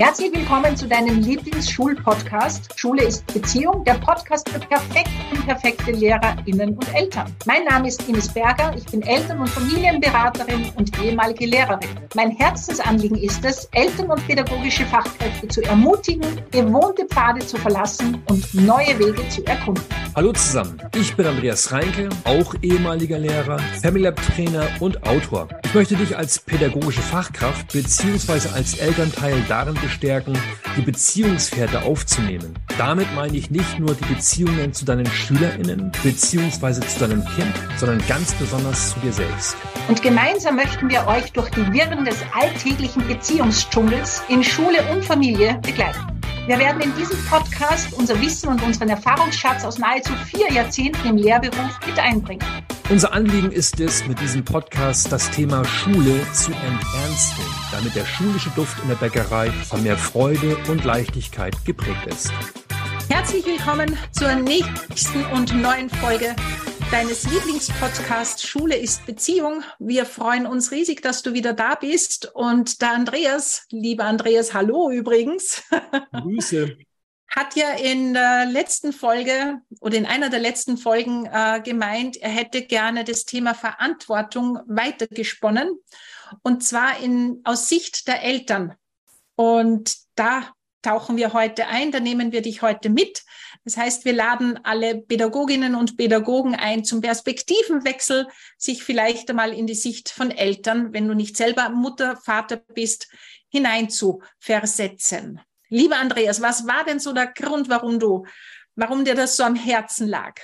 Herzlich willkommen zu deinem Lieblingsschul-Podcast. Schule ist Beziehung, der Podcast für perfekte und perfekte LehrerInnen und Eltern. Mein Name ist Ines Berger, ich bin Eltern- und Familienberaterin und ehemalige Lehrerin. Mein Herzensanliegen ist es, Eltern und pädagogische Fachkräfte zu ermutigen, gewohnte Pfade zu verlassen und neue Wege zu erkunden. Hallo zusammen, ich bin Andreas Reinke, auch ehemaliger Lehrer, Family Lab Trainer und Autor. Ich möchte dich als pädagogische Fachkraft bzw. als Elternteil darin bestärken, die Beziehungsfährte aufzunehmen. Damit meine ich nicht nur die Beziehungen zu deinen SchülerInnen bzw. zu deinem Kind, sondern ganz besonders zu dir selbst. Und gemeinsam möchten wir euch durch die Wirren des alltäglichen Beziehungsdschungels in Schule und Familie begleiten. Wir werden in diesem Podcast unser Wissen und unseren Erfahrungsschatz aus nahezu vier Jahrzehnten im Lehrberuf mit einbringen. Unser Anliegen ist es, mit diesem Podcast das Thema Schule zu enternsten, damit der schulische Duft in der Bäckerei von mehr Freude und Leichtigkeit geprägt ist. Herzlich willkommen zur nächsten und neuen Folge deines Lieblingspodcasts Schule ist Beziehung. Wir freuen uns riesig, dass du wieder da bist. Und der Andreas, lieber Andreas, hallo übrigens. Grüße. Hat ja in der letzten Folge oder in einer der letzten Folgen äh, gemeint, er hätte gerne das Thema Verantwortung weitergesponnen. Und zwar in, aus Sicht der Eltern. Und da tauchen wir heute ein, da nehmen wir dich heute mit. Das heißt, wir laden alle Pädagoginnen und Pädagogen ein zum Perspektivenwechsel, sich vielleicht einmal in die Sicht von Eltern, wenn du nicht selber Mutter, Vater bist, hinein zu versetzen. Lieber Andreas, was war denn so der Grund, warum du, warum dir das so am Herzen lag?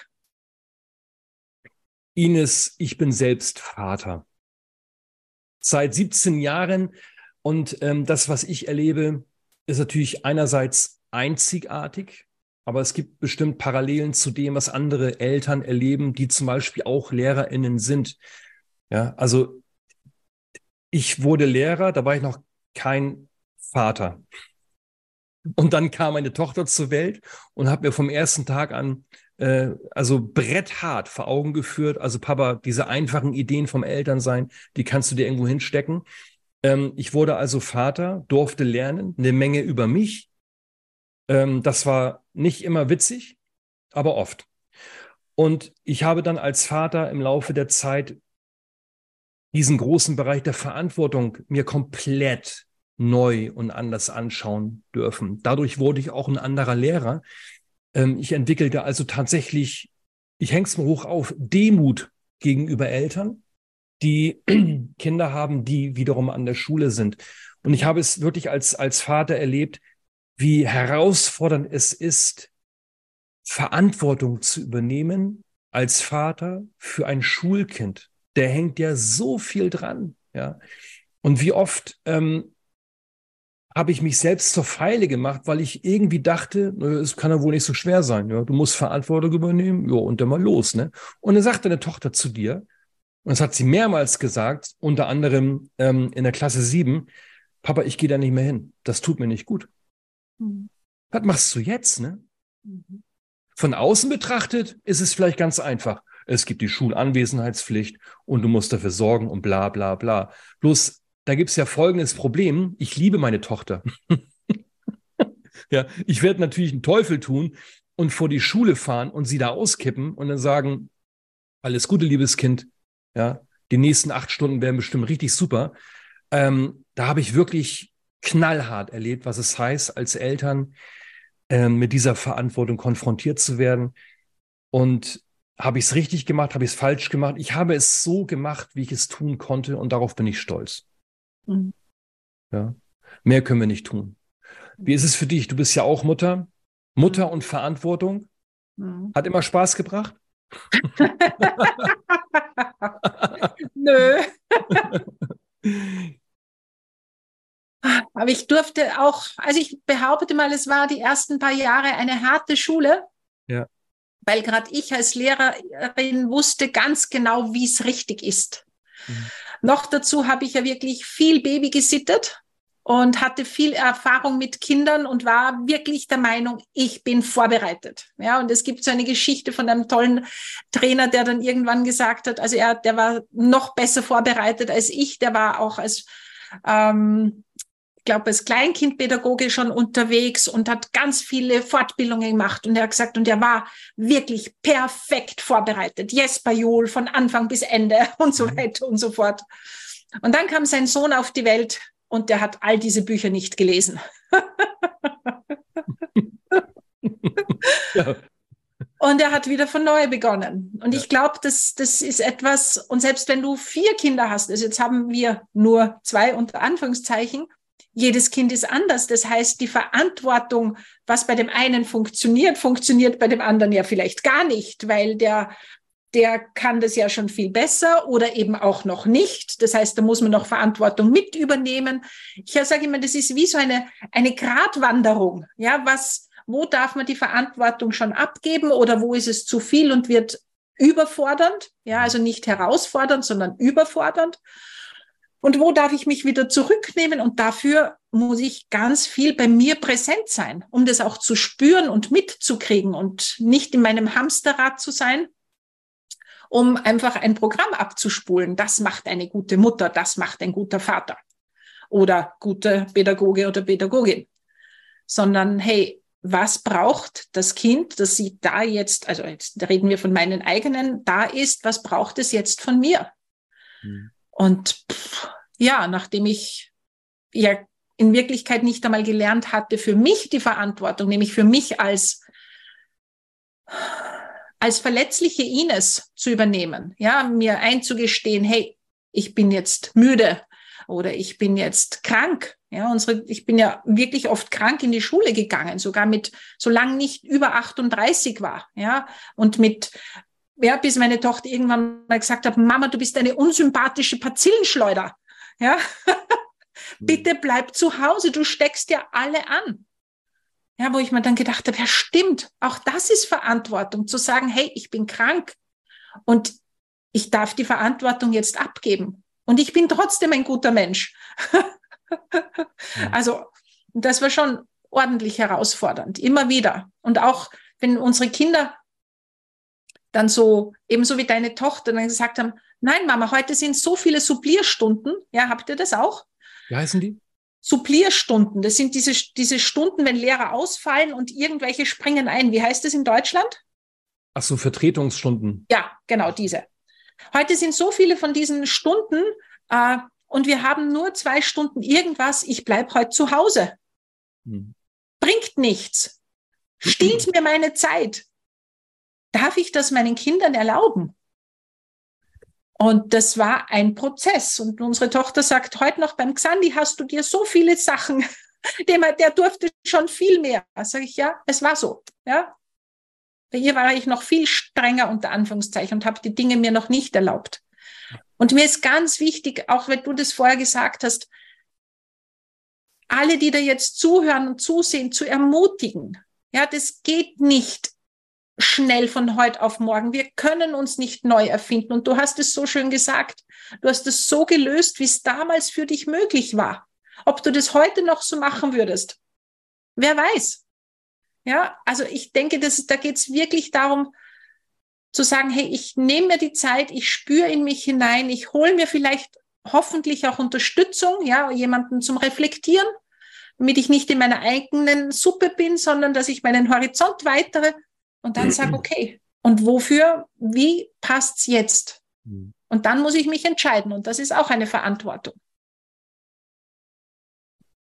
Ines, ich bin selbst Vater. Seit 17 Jahren und ähm, das, was ich erlebe, ist natürlich einerseits einzigartig, aber es gibt bestimmt Parallelen zu dem, was andere Eltern erleben, die zum Beispiel auch LehrerInnen sind. Ja, also ich wurde Lehrer, da war ich noch kein Vater. Und dann kam meine Tochter zur Welt und hat mir vom ersten Tag an äh, also bretthart vor Augen geführt. Also Papa, diese einfachen Ideen vom Elternsein, die kannst du dir irgendwo hinstecken. Ähm, ich wurde also Vater, durfte lernen, eine Menge über mich. Ähm, das war nicht immer witzig, aber oft. Und ich habe dann als Vater im Laufe der Zeit diesen großen Bereich der Verantwortung mir komplett neu und anders anschauen dürfen. Dadurch wurde ich auch ein anderer Lehrer. Ähm, ich entwickelte also tatsächlich, ich häng's mal hoch auf, Demut gegenüber Eltern die Kinder haben, die wiederum an der Schule sind. Und ich habe es wirklich als, als Vater erlebt, wie herausfordernd es ist, Verantwortung zu übernehmen als Vater für ein Schulkind. Der hängt ja so viel dran, ja. Und wie oft ähm, habe ich mich selbst zur Feile gemacht, weil ich irgendwie dachte, es kann ja wohl nicht so schwer sein. Ja, du musst Verantwortung übernehmen, ja, und dann mal los, ne? Und dann sagt deine Tochter zu dir, und das hat sie mehrmals gesagt, unter anderem ähm, in der Klasse 7, Papa, ich gehe da nicht mehr hin. Das tut mir nicht gut. Mhm. Was machst du jetzt, ne? Mhm. Von außen betrachtet ist es vielleicht ganz einfach. Es gibt die Schulanwesenheitspflicht und du musst dafür sorgen und bla bla bla. Bloß, da gibt's ja folgendes Problem. Ich liebe meine Tochter. ja, ich werde natürlich einen Teufel tun und vor die Schule fahren und sie da auskippen und dann sagen, alles Gute, liebes Kind, ja, die nächsten acht Stunden werden bestimmt richtig super. Ähm, da habe ich wirklich knallhart erlebt, was es heißt, als Eltern ähm, mit dieser Verantwortung konfrontiert zu werden. Und habe ich es richtig gemacht, habe ich es falsch gemacht? Ich habe es so gemacht, wie ich es tun konnte und darauf bin ich stolz. Mhm. Ja. Mehr können wir nicht tun. Wie ist es für dich? Du bist ja auch Mutter. Mutter mhm. und Verantwortung. Mhm. Hat immer Spaß gebracht? Nö. Aber ich durfte auch, also ich behaupte mal, es war die ersten paar Jahre eine harte Schule. Ja. Weil gerade ich als Lehrerin wusste ganz genau, wie es richtig ist. Mhm. Noch dazu habe ich ja wirklich viel Baby gesittet und hatte viel Erfahrung mit Kindern und war wirklich der Meinung, ich bin vorbereitet. Ja, und es gibt so eine Geschichte von einem tollen Trainer, der dann irgendwann gesagt hat, also er, der war noch besser vorbereitet als ich, der war auch als ähm, glaube, als Kleinkindpädagoge schon unterwegs und hat ganz viele Fortbildungen gemacht. Und er hat gesagt, und er war wirklich perfekt vorbereitet. Jesper Johl von Anfang bis Ende und so mhm. weiter und so fort. Und dann kam sein Sohn auf die Welt und der hat all diese Bücher nicht gelesen. ja. Und er hat wieder von neu begonnen. Und ja. ich glaube, das, das ist etwas, und selbst wenn du vier Kinder hast, also jetzt haben wir nur zwei unter Anführungszeichen, jedes Kind ist anders. Das heißt, die Verantwortung, was bei dem einen funktioniert, funktioniert bei dem anderen ja vielleicht gar nicht, weil der, der kann das ja schon viel besser oder eben auch noch nicht. Das heißt, da muss man noch Verantwortung mit übernehmen. Ich sage immer, das ist wie so eine, eine Gratwanderung. Ja, was, wo darf man die Verantwortung schon abgeben oder wo ist es zu viel und wird überfordernd? Ja, also nicht herausfordernd, sondern überfordernd. Und wo darf ich mich wieder zurücknehmen? Und dafür muss ich ganz viel bei mir präsent sein, um das auch zu spüren und mitzukriegen und nicht in meinem Hamsterrad zu sein, um einfach ein Programm abzuspulen. Das macht eine gute Mutter, das macht ein guter Vater oder gute Pädagoge oder Pädagogin, sondern hey, was braucht das Kind, dass sie da jetzt, also jetzt reden wir von meinen eigenen, da ist, was braucht es jetzt von mir? Mhm. Und pff, ja, nachdem ich ja in Wirklichkeit nicht einmal gelernt hatte, für mich die Verantwortung, nämlich für mich als, als verletzliche Ines zu übernehmen, ja, mir einzugestehen, hey, ich bin jetzt müde oder ich bin jetzt krank, ja, unsere, ich bin ja wirklich oft krank in die Schule gegangen, sogar mit, solange nicht über 38 war, ja, und mit, ja, bis meine Tochter irgendwann mal gesagt hat, Mama, du bist eine unsympathische Pazillenschleuder, ja. Bitte bleib zu Hause, du steckst ja alle an. Ja, wo ich mir dann gedacht habe, ja, stimmt, auch das ist Verantwortung, zu sagen, hey, ich bin krank und ich darf die Verantwortung jetzt abgeben. Und ich bin trotzdem ein guter Mensch. Also das war schon ordentlich herausfordernd, immer wieder. Und auch wenn unsere Kinder dann so, ebenso wie deine Tochter, dann gesagt haben, nein, Mama, heute sind so viele Supplierstunden. Ja, habt ihr das auch? Wie heißen die? Supplierstunden. Das sind diese, diese Stunden, wenn Lehrer ausfallen und irgendwelche springen ein. Wie heißt das in Deutschland? Ach so, Vertretungsstunden. Ja, genau, diese. Heute sind so viele von diesen Stunden, äh, und wir haben nur zwei Stunden irgendwas, ich bleib heute zu Hause. Hm. Bringt nichts. Stiehlt mir meine Zeit. Darf ich das meinen Kindern erlauben? Und das war ein Prozess. Und unsere Tochter sagt heute noch beim Xandi, hast du dir so viele Sachen, der, der durfte schon viel mehr. Sag ich, ja, es war so. Ja. Bei ihr war ich noch viel strenger unter Anführungszeichen und habe die Dinge mir noch nicht erlaubt. Und mir ist ganz wichtig, auch wenn du das vorher gesagt hast, alle, die da jetzt zuhören und zusehen, zu ermutigen. Ja, das geht nicht schnell von heute auf morgen. Wir können uns nicht neu erfinden. Und du hast es so schön gesagt. Du hast es so gelöst, wie es damals für dich möglich war. Ob du das heute noch so machen würdest, wer weiß. Ja, also ich denke, dass, da geht es wirklich darum, zu sagen, hey, ich nehme mir die Zeit, ich spüre in mich hinein, ich hole mir vielleicht hoffentlich auch Unterstützung, ja, jemanden zum Reflektieren, damit ich nicht in meiner eigenen Suppe bin, sondern dass ich meinen Horizont weitere und dann sage, okay, und wofür, wie passt's jetzt? Mhm. Und dann muss ich mich entscheiden und das ist auch eine Verantwortung.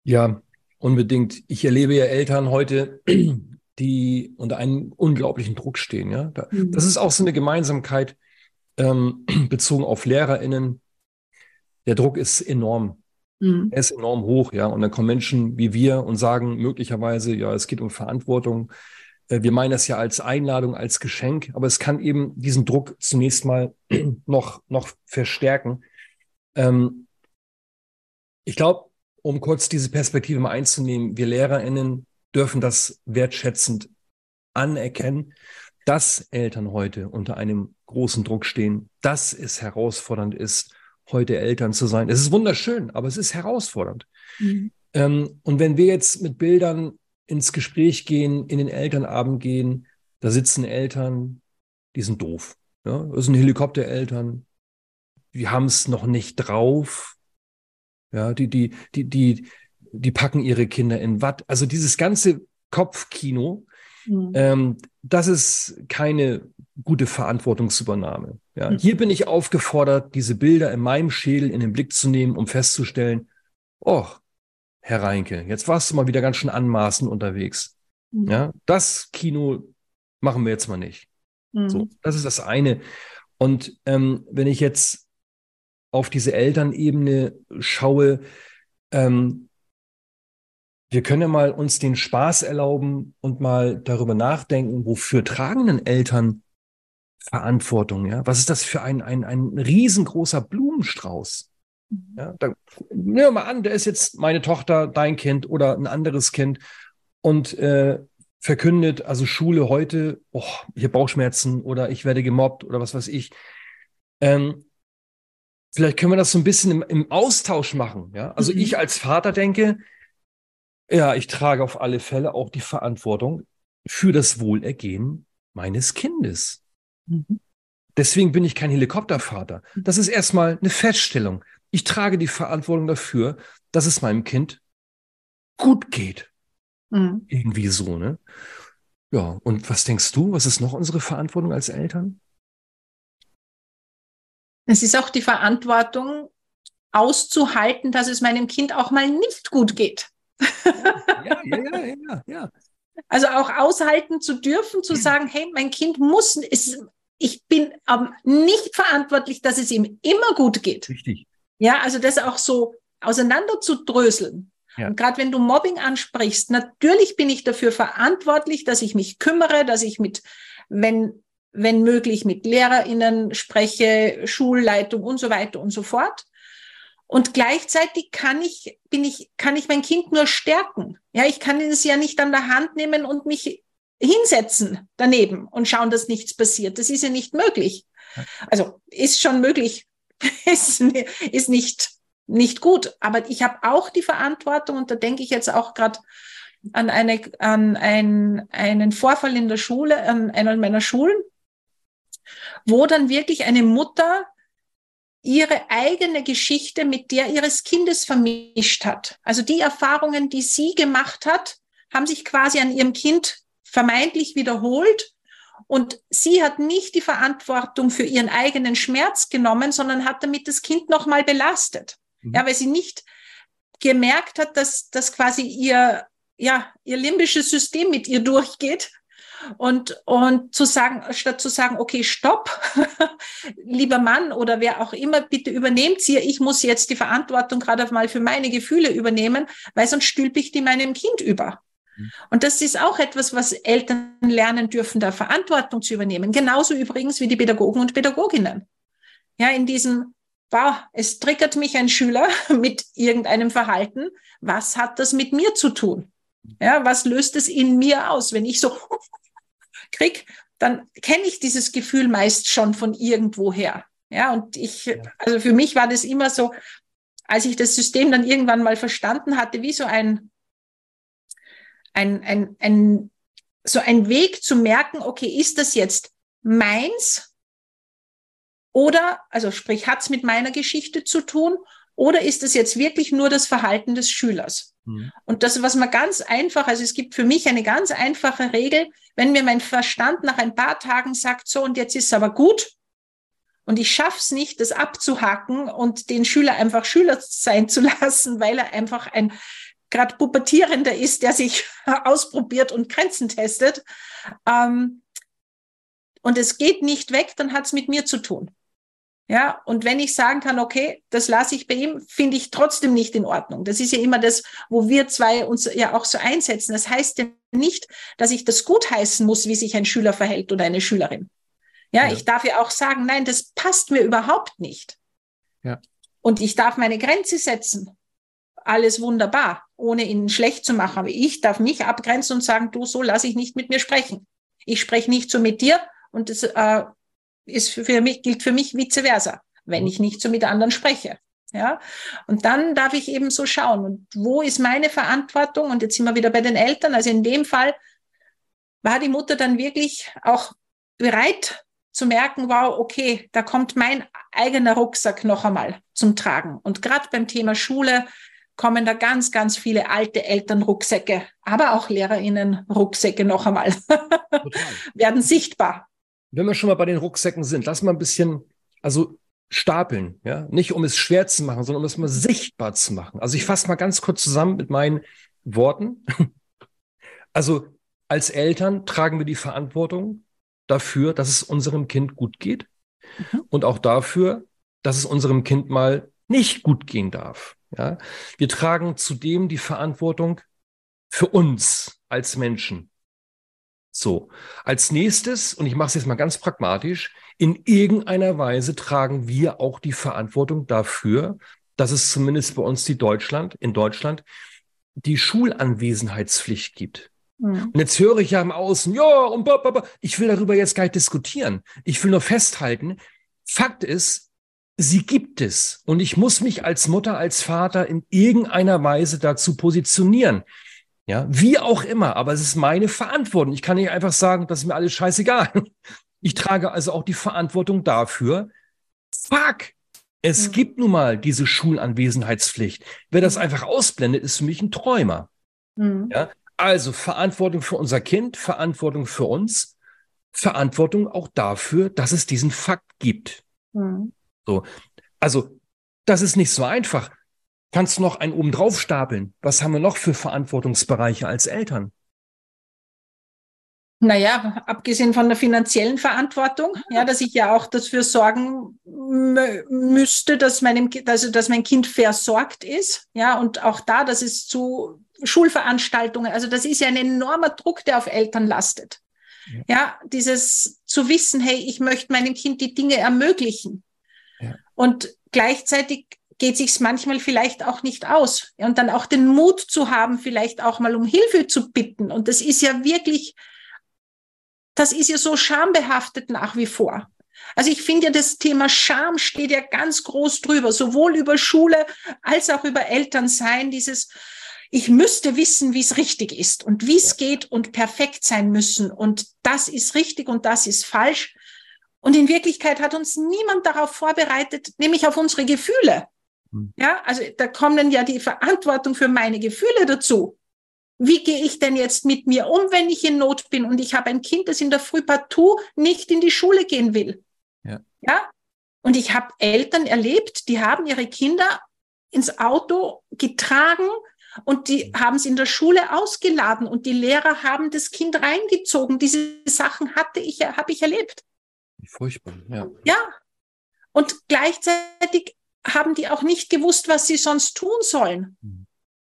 Ja, unbedingt. Ich erlebe ja Eltern heute, die unter einem unglaublichen Druck stehen. Ja? Mhm. Das ist auch so eine Gemeinsamkeit ähm, bezogen auf LehrerInnen. Der Druck ist enorm. Mhm. Er ist enorm hoch, ja. Und dann kommen Menschen wie wir und sagen möglicherweise, ja, es geht um Verantwortung. Äh, wir meinen das ja als Einladung, als Geschenk, aber es kann eben diesen Druck zunächst mal noch, noch verstärken. Ähm, ich glaube, um kurz diese Perspektive mal einzunehmen, wir LehrerInnen dürfen das wertschätzend anerkennen, dass Eltern heute unter einem großen Druck stehen, dass es herausfordernd ist, heute Eltern zu sein. Es ist wunderschön, aber es ist herausfordernd. Mhm. Ähm, und wenn wir jetzt mit Bildern ins Gespräch gehen, in den Elternabend gehen, da sitzen Eltern, die sind doof. Ja? Das sind Helikoptereltern, die haben es noch nicht drauf. Ja, die, die, die, die, die packen ihre Kinder in Watt. Also dieses ganze Kopfkino, mhm. ähm, das ist keine gute Verantwortungsübernahme. Ja, mhm. Hier bin ich aufgefordert, diese Bilder in meinem Schädel in den Blick zu nehmen, um festzustellen, oh, Herr Reinke, jetzt warst du mal wieder ganz schön anmaßend unterwegs. Mhm. Ja, das Kino machen wir jetzt mal nicht. Mhm. So, das ist das eine. Und ähm, wenn ich jetzt auf diese Elternebene schaue, ähm, wir können ja mal uns den Spaß erlauben und mal darüber nachdenken, wofür tragen denn Eltern Verantwortung? Ja, was ist das für ein, ein, ein riesengroßer Blumenstrauß? Mhm. Ja, da, nehmen wir mal an, der ist jetzt meine Tochter, dein Kind oder ein anderes Kind und äh, verkündet, also Schule heute, oh, ich habe Bauchschmerzen oder ich werde gemobbt oder was weiß ich. Ähm, vielleicht können wir das so ein bisschen im, im Austausch machen. Ja? Also mhm. ich als Vater denke, ja, ich trage auf alle Fälle auch die Verantwortung für das Wohlergehen meines Kindes. Mhm. Deswegen bin ich kein Helikoptervater. Das ist erstmal eine Feststellung. Ich trage die Verantwortung dafür, dass es meinem Kind gut geht. Mhm. Irgendwie so, ne? Ja, und was denkst du? Was ist noch unsere Verantwortung als Eltern? Es ist auch die Verantwortung, auszuhalten, dass es meinem Kind auch mal nicht gut geht. Ja, ja, ja, ja, ja. Also auch aushalten zu dürfen, zu sagen, hey, mein Kind muss, ist, ich bin ähm, nicht verantwortlich, dass es ihm immer gut geht. Richtig. Ja, also das auch so auseinander zu dröseln. Ja. Und gerade wenn du Mobbing ansprichst, natürlich bin ich dafür verantwortlich, dass ich mich kümmere, dass ich mit, wenn, wenn möglich, mit LehrerInnen spreche, Schulleitung und so weiter und so fort. Und gleichzeitig kann ich, bin ich, kann ich mein Kind nur stärken. Ja, ich kann es ja nicht an der Hand nehmen und mich hinsetzen daneben und schauen, dass nichts passiert. Das ist ja nicht möglich. Also ist schon möglich, ist, ist nicht, nicht gut. Aber ich habe auch die Verantwortung und da denke ich jetzt auch gerade an, eine, an ein, einen Vorfall in der Schule, an einer meiner Schulen, wo dann wirklich eine Mutter ihre eigene Geschichte mit der ihres Kindes vermischt hat. Also die Erfahrungen, die sie gemacht hat, haben sich quasi an ihrem Kind vermeintlich wiederholt. Und sie hat nicht die Verantwortung für ihren eigenen Schmerz genommen, sondern hat damit das Kind nochmal belastet. Mhm. Ja, weil sie nicht gemerkt hat, dass, dass quasi ihr, ja, ihr limbisches System mit ihr durchgeht und, und zu sagen, statt zu sagen, okay, stopp, lieber Mann oder wer auch immer, bitte übernehmt sie, ich muss jetzt die Verantwortung gerade mal für meine Gefühle übernehmen, weil sonst stülpe ich die meinem Kind über. Mhm. Und das ist auch etwas, was Eltern lernen dürfen, da Verantwortung zu übernehmen. Genauso übrigens wie die Pädagogen und Pädagoginnen. Ja, in diesem, wow, es triggert mich ein Schüler mit irgendeinem Verhalten. Was hat das mit mir zu tun? Ja, was löst es in mir aus, wenn ich so krieg, dann kenne ich dieses Gefühl meist schon von irgendwoher. Ja, und ich, also für mich war das immer so, als ich das System dann irgendwann mal verstanden hatte, wie so ein, ein, ein, ein, so ein Weg zu merken, okay, ist das jetzt meins? Oder, also sprich, hat es mit meiner Geschichte zu tun? Oder ist es jetzt wirklich nur das Verhalten des Schülers? Mhm. Und das, was man ganz einfach, also es gibt für mich eine ganz einfache Regel, wenn mir mein Verstand nach ein paar Tagen sagt, so und jetzt ist es aber gut, und ich schaff's nicht, das abzuhaken und den Schüler einfach Schüler sein zu lassen, weil er einfach ein gerade pubertierender ist, der sich ausprobiert und Grenzen testet. Ähm, und es geht nicht weg, dann hat's mit mir zu tun. Ja, und wenn ich sagen kann, okay, das lasse ich bei ihm, finde ich trotzdem nicht in Ordnung. Das ist ja immer das, wo wir zwei uns ja auch so einsetzen. Das heißt ja nicht, dass ich das gutheißen muss, wie sich ein Schüler verhält oder eine Schülerin. Ja, ja. ich darf ja auch sagen, nein, das passt mir überhaupt nicht. Ja. Und ich darf meine Grenze setzen. Alles wunderbar, ohne ihn schlecht zu machen. Aber ich darf mich abgrenzen und sagen, du, so lasse ich nicht mit mir sprechen. Ich spreche nicht so mit dir und das äh, ist für mich, gilt für mich vice versa, wenn ich nicht so mit anderen spreche. Ja, und dann darf ich eben so schauen. Und wo ist meine Verantwortung? Und jetzt sind wir wieder bei den Eltern. Also in dem Fall war die Mutter dann wirklich auch bereit zu merken, wow, okay, da kommt mein eigener Rucksack noch einmal zum Tragen. Und gerade beim Thema Schule kommen da ganz, ganz viele alte Elternrucksäcke, aber auch LehrerInnen-Rucksäcke noch einmal, werden sichtbar. Wenn wir schon mal bei den Rucksäcken sind, lass mal ein bisschen, also stapeln, ja, nicht um es schwer zu machen, sondern um es mal sichtbar zu machen. Also ich fasse mal ganz kurz zusammen mit meinen Worten. Also als Eltern tragen wir die Verantwortung dafür, dass es unserem Kind gut geht mhm. und auch dafür, dass es unserem Kind mal nicht gut gehen darf. Ja, wir tragen zudem die Verantwortung für uns als Menschen. So, als nächstes, und ich mache es jetzt mal ganz pragmatisch, in irgendeiner Weise tragen wir auch die Verantwortung dafür, dass es zumindest bei uns die Deutschland, in Deutschland, die Schulanwesenheitspflicht gibt. Mhm. Und jetzt höre ich ja im Außen, ja, und ba, ich will darüber jetzt gar nicht diskutieren. Ich will nur festhalten, Fakt ist, sie gibt es. Und ich muss mich als Mutter, als Vater in irgendeiner Weise dazu positionieren. Ja, wie auch immer, aber es ist meine Verantwortung. Ich kann nicht einfach sagen, das ist mir alles scheißegal. Ich trage also auch die Verantwortung dafür. Fuck! Es mhm. gibt nun mal diese Schulanwesenheitspflicht. Wer das einfach ausblendet, ist für mich ein Träumer. Mhm. Ja? Also Verantwortung für unser Kind, Verantwortung für uns, Verantwortung auch dafür, dass es diesen Fakt gibt. Mhm. So. Also, das ist nicht so einfach. Kannst du noch einen oben drauf stapeln? Was haben wir noch für Verantwortungsbereiche als Eltern? Naja, abgesehen von der finanziellen Verantwortung, ja, dass ich ja auch dafür sorgen müsste, dass meinem, also dass mein Kind versorgt ist, ja, und auch da, dass es zu Schulveranstaltungen, also das ist ja ein enormer Druck, der auf Eltern lastet. Ja dieses zu wissen, hey, ich möchte meinem Kind die Dinge ermöglichen. Und gleichzeitig geht sich's manchmal vielleicht auch nicht aus. Und dann auch den Mut zu haben, vielleicht auch mal um Hilfe zu bitten. Und das ist ja wirklich das ist ja so schambehaftet nach wie vor. Also ich finde ja, das Thema Scham steht ja ganz groß drüber, sowohl über Schule als auch über Elternsein, dieses, ich müsste wissen, wie es richtig ist und wie es geht und perfekt sein müssen und das ist richtig und das ist falsch. Und in Wirklichkeit hat uns niemand darauf vorbereitet, nämlich auf unsere Gefühle. Hm. Ja, also da kommen ja die Verantwortung für meine Gefühle dazu wie gehe ich denn jetzt mit mir um, wenn ich in Not bin und ich habe ein Kind, das in der Früh partout nicht in die Schule gehen will. Ja. ja? Und ich habe Eltern erlebt, die haben ihre Kinder ins Auto getragen und die haben es in der Schule ausgeladen und die Lehrer haben das Kind reingezogen. Diese Sachen hatte ich, habe ich erlebt. Furchtbar, ja. Ja. Und gleichzeitig haben die auch nicht gewusst, was sie sonst tun sollen. Mhm.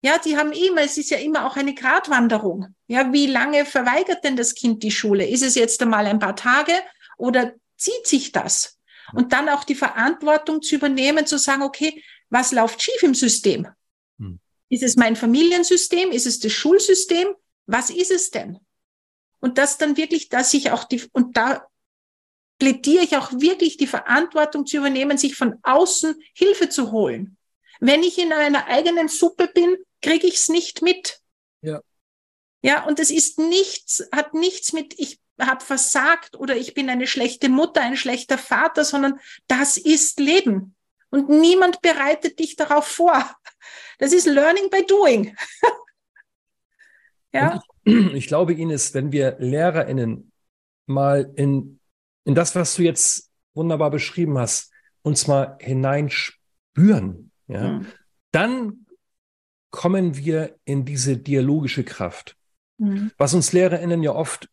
Ja, die haben immer, es ist ja immer auch eine Gratwanderung. Ja, wie lange verweigert denn das Kind die Schule? Ist es jetzt einmal ein paar Tage oder zieht sich das? Und dann auch die Verantwortung zu übernehmen, zu sagen, okay, was läuft schief im System? Hm. Ist es mein Familiensystem? Ist es das Schulsystem? Was ist es denn? Und das dann wirklich, dass ich auch die, und da plädiere ich auch wirklich die Verantwortung zu übernehmen, sich von außen Hilfe zu holen. Wenn ich in einer eigenen Suppe bin, kriege ich es nicht mit. Ja. Ja, und es ist nichts, hat nichts mit, ich habe versagt oder ich bin eine schlechte Mutter, ein schlechter Vater, sondern das ist Leben. Und niemand bereitet dich darauf vor. Das ist Learning by Doing. ja. Ich, ich, glaube, Ines, wenn wir LehrerInnen mal in, in das, was du jetzt wunderbar beschrieben hast, uns mal hineinspüren, ja, mhm. dann kommen wir in diese dialogische Kraft, mhm. was uns LehrerInnen ja oft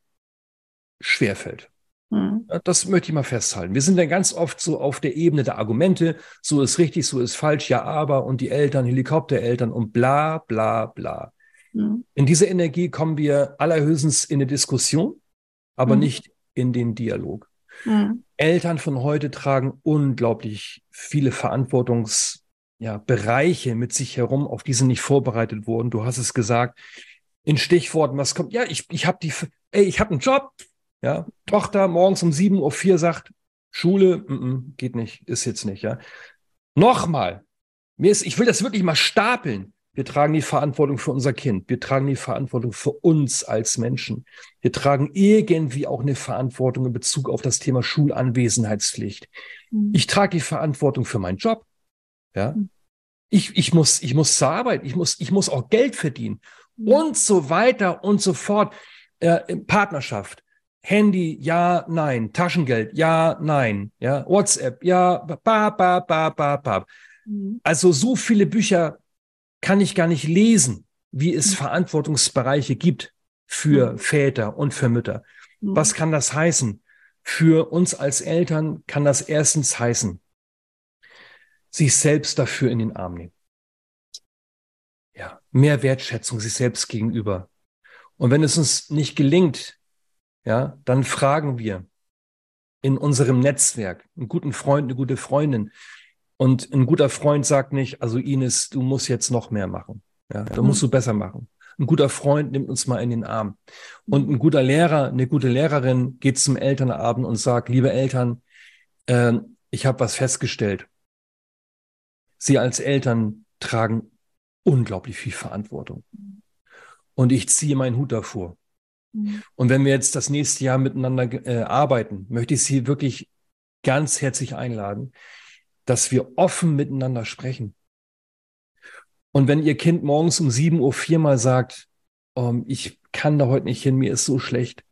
schwerfällt. Mhm. Das möchte ich mal festhalten. Wir sind dann ganz oft so auf der Ebene der Argumente, so ist richtig, so ist falsch, ja, aber und die Eltern, Helikoptereltern und bla, bla, bla. Mhm. In diese Energie kommen wir allerhöchstens in eine Diskussion, aber mhm. nicht in den Dialog. Mhm. Eltern von heute tragen unglaublich viele Verantwortungs- ja, mit sich herum, auf die sie nicht vorbereitet wurden. Du hast es gesagt, in Stichworten, was kommt, ja, ich, ich habe die, ey, ich habe einen Job, ja, Tochter morgens um 7.04 Uhr sagt, Schule, m -m, geht nicht, ist jetzt nicht, ja. Nochmal, mir ist, ich will das wirklich mal stapeln. Wir tragen die Verantwortung für unser Kind. Wir tragen die Verantwortung für uns als Menschen. Wir tragen irgendwie auch eine Verantwortung in Bezug auf das Thema Schulanwesenheitspflicht. Mhm. Ich trage die Verantwortung für meinen Job. Ja? Hm. Ich, ich, muss, ich muss zur Arbeit, ich muss, ich muss auch Geld verdienen mhm. und so weiter und so fort. Äh, Partnerschaft, Handy, ja, nein, Taschengeld, ja, nein, ja, WhatsApp, ja, ba, ba, ba, ba, ba. Mhm. Also so viele Bücher kann ich gar nicht lesen, wie es mhm. Verantwortungsbereiche gibt für mhm. Väter und für Mütter. Mhm. Was kann das heißen? Für uns als Eltern kann das erstens heißen, sich selbst dafür in den Arm nehmen. Ja, mehr Wertschätzung sich selbst gegenüber. Und wenn es uns nicht gelingt, ja, dann fragen wir in unserem Netzwerk einen guten Freund, eine gute Freundin. Und ein guter Freund sagt nicht, also Ines, du musst jetzt noch mehr machen. Ja, da musst du besser machen. Ein guter Freund nimmt uns mal in den Arm. Und ein guter Lehrer, eine gute Lehrerin geht zum Elternabend und sagt, liebe Eltern, äh, ich habe was festgestellt. Sie als Eltern tragen unglaublich viel Verantwortung. Und ich ziehe meinen Hut davor. Mhm. Und wenn wir jetzt das nächste Jahr miteinander äh, arbeiten, möchte ich Sie wirklich ganz herzlich einladen, dass wir offen miteinander sprechen. Und wenn Ihr Kind morgens um 7 Uhr viermal sagt, oh, ich kann da heute nicht hin, mir ist so schlecht,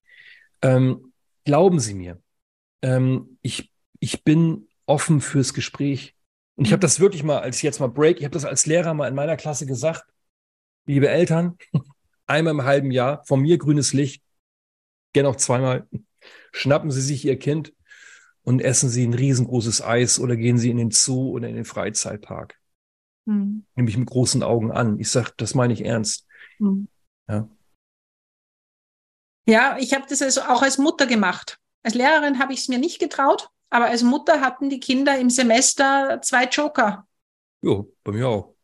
ähm, glauben Sie mir, ähm, ich, ich bin offen fürs Gespräch. Und ich habe das wirklich mal, als jetzt mal Break, ich habe das als Lehrer mal in meiner Klasse gesagt, liebe Eltern, einmal im halben Jahr von mir grünes Licht, gerne auch zweimal, schnappen Sie sich Ihr Kind und essen Sie ein riesengroßes Eis oder gehen Sie in den Zoo oder in den Freizeitpark. Mhm. Nämlich mit großen Augen an. Ich sage, das meine ich ernst. Mhm. Ja. Ja, ich habe das also auch als Mutter gemacht. Als Lehrerin habe ich es mir nicht getraut, aber als Mutter hatten die Kinder im Semester zwei Joker. Jo, bei mir auch.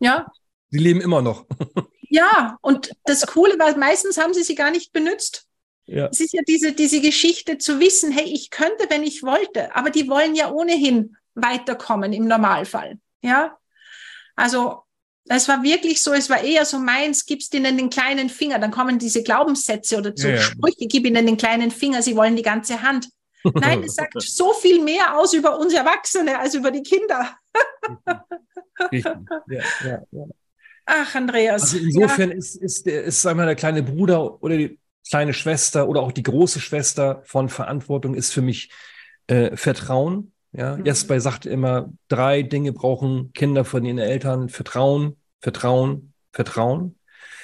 Ja. Sie leben immer noch. ja, und das Coole war, meistens haben sie sie gar nicht benutzt. Ja. Es ist ja diese, diese Geschichte zu wissen, hey, ich könnte, wenn ich wollte, aber die wollen ja ohnehin weiterkommen im Normalfall. Ja. Also, es war wirklich so, es war eher so meins, gibst ihnen den kleinen Finger, dann kommen diese Glaubenssätze oder so ja, Sprüche, gib ihnen den kleinen Finger, sie wollen die ganze Hand. Nein, es sagt so viel mehr aus über uns Erwachsene als über die Kinder. Richtig. Ja, ja, ja. Ach, Andreas. Also insofern ja. ist, ist, ist, sagen wir, der kleine Bruder oder die kleine Schwester oder auch die große Schwester von Verantwortung ist für mich äh, Vertrauen. Ja, mhm. Jesper sagt immer, drei Dinge brauchen Kinder von ihren Eltern. Vertrauen, Vertrauen, Vertrauen.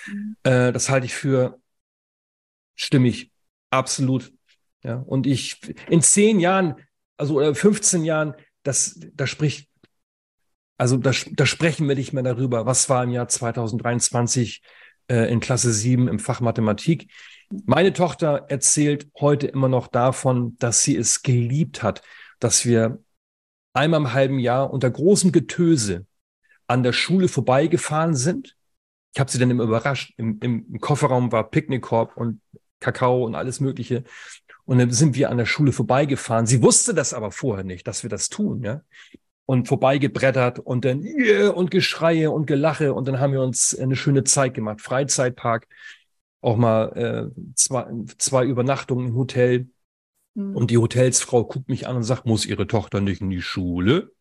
Mhm. Äh, das halte ich für stimmig. Absolut. Ja, und ich in zehn Jahren, also oder 15 Jahren, das, das spricht, also da, da sprechen wir nicht mehr darüber, was war im Jahr 2023 äh, in Klasse 7 im Fach Mathematik. Meine Tochter erzählt heute immer noch davon, dass sie es geliebt hat, dass wir einmal im halben Jahr unter großem Getöse an der Schule vorbeigefahren sind. Ich habe sie dann immer überrascht. Im, Im, Kofferraum war Picknickkorb und Kakao und alles Mögliche. Und dann sind wir an der Schule vorbeigefahren. Sie wusste das aber vorher nicht, dass wir das tun, ja. Und vorbeigebrettert und dann yeah, und Geschreie und Gelache und dann haben wir uns eine schöne Zeit gemacht. Freizeitpark, auch mal äh, zwei, zwei Übernachtungen im Hotel. Mhm. Und die Hotelsfrau guckt mich an und sagt, muss ihre Tochter nicht in die Schule?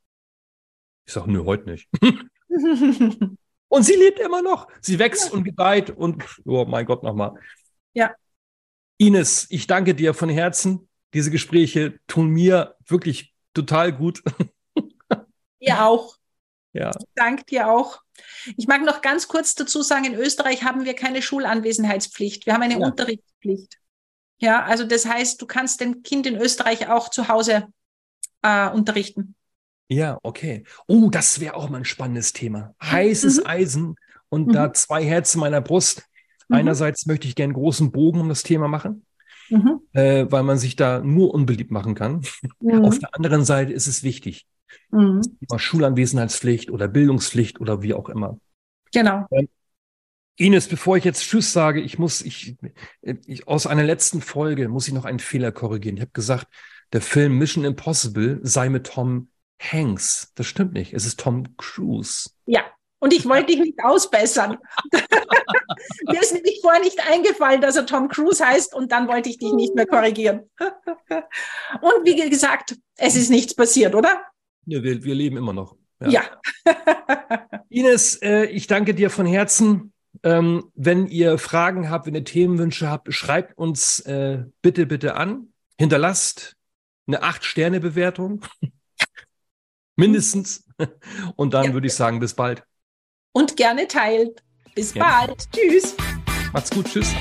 Ich sage, nö, heute nicht. und sie lebt immer noch. Sie wächst ja. und gedeiht und, oh mein Gott, nochmal. Ja. Ines, ich danke dir von Herzen. Diese Gespräche tun mir wirklich total gut. Ihr auch. Ja. Ich danke dir auch. Ich mag noch ganz kurz dazu sagen, in Österreich haben wir keine Schulanwesenheitspflicht. Wir haben eine ja. Unterrichtspflicht. Ja, also das heißt, du kannst dein Kind in Österreich auch zu Hause äh, unterrichten. Ja, okay. Oh, das wäre auch mal ein spannendes Thema. Heißes mhm. Eisen und mhm. da zwei Herzen meiner Brust. Mhm. Einerseits möchte ich gerne einen großen Bogen um das Thema machen, mhm. äh, weil man sich da nur unbeliebt machen kann. Mhm. Auf der anderen Seite ist es wichtig. Mhm. Schulanwesenheitspflicht oder Bildungspflicht oder wie auch immer. Genau. Ähm, Ines, bevor ich jetzt Tschüss sage, ich muss, ich, ich, aus einer letzten Folge muss ich noch einen Fehler korrigieren. Ich habe gesagt, der Film Mission Impossible sei mit Tom Hanks. Das stimmt nicht. Es ist Tom Cruise. Ja, und ich wollte dich nicht ausbessern. Mir ist nämlich vorher nicht eingefallen, dass er Tom Cruise heißt und dann wollte ich dich nicht mehr korrigieren. und wie gesagt, es ist nichts passiert, oder? Ja, wir, wir leben immer noch. Ja. ja. Ines, äh, ich danke dir von Herzen. Ähm, wenn ihr Fragen habt, wenn ihr Themenwünsche habt, schreibt uns äh, bitte, bitte an. Hinterlasst eine 8-Sterne-Bewertung. Mindestens. Und dann ja. würde ich sagen, bis bald. Und gerne teilt. Bis ja. bald. Tschüss. Macht's gut. Tschüss.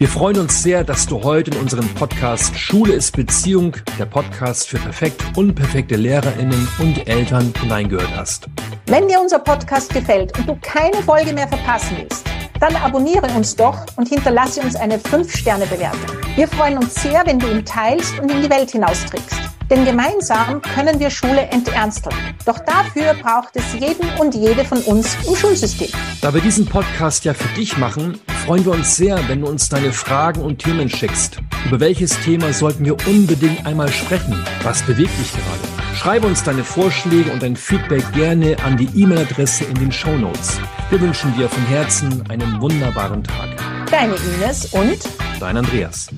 Wir freuen uns sehr, dass du heute in unserem Podcast Schule ist Beziehung, der Podcast für perfekt unperfekte Lehrerinnen und Eltern hineingehört hast. Wenn dir unser Podcast gefällt und du keine Folge mehr verpassen willst, dann abonniere uns doch und hinterlasse uns eine 5-Sterne-Bewertung. Wir freuen uns sehr, wenn du ihn teilst und in die Welt hinausträgst. Denn gemeinsam können wir Schule enternsteln. Doch dafür braucht es jeden und jede von uns im Schulsystem. Da wir diesen Podcast ja für dich machen, freuen wir uns sehr, wenn du uns deine Fragen und Themen schickst. Über welches Thema sollten wir unbedingt einmal sprechen? Was bewegt dich gerade? Schreibe uns deine Vorschläge und dein Feedback gerne an die E-Mail-Adresse in den Show Notes. Wir wünschen dir von Herzen einen wunderbaren Tag. Deine Ines und dein Andreas.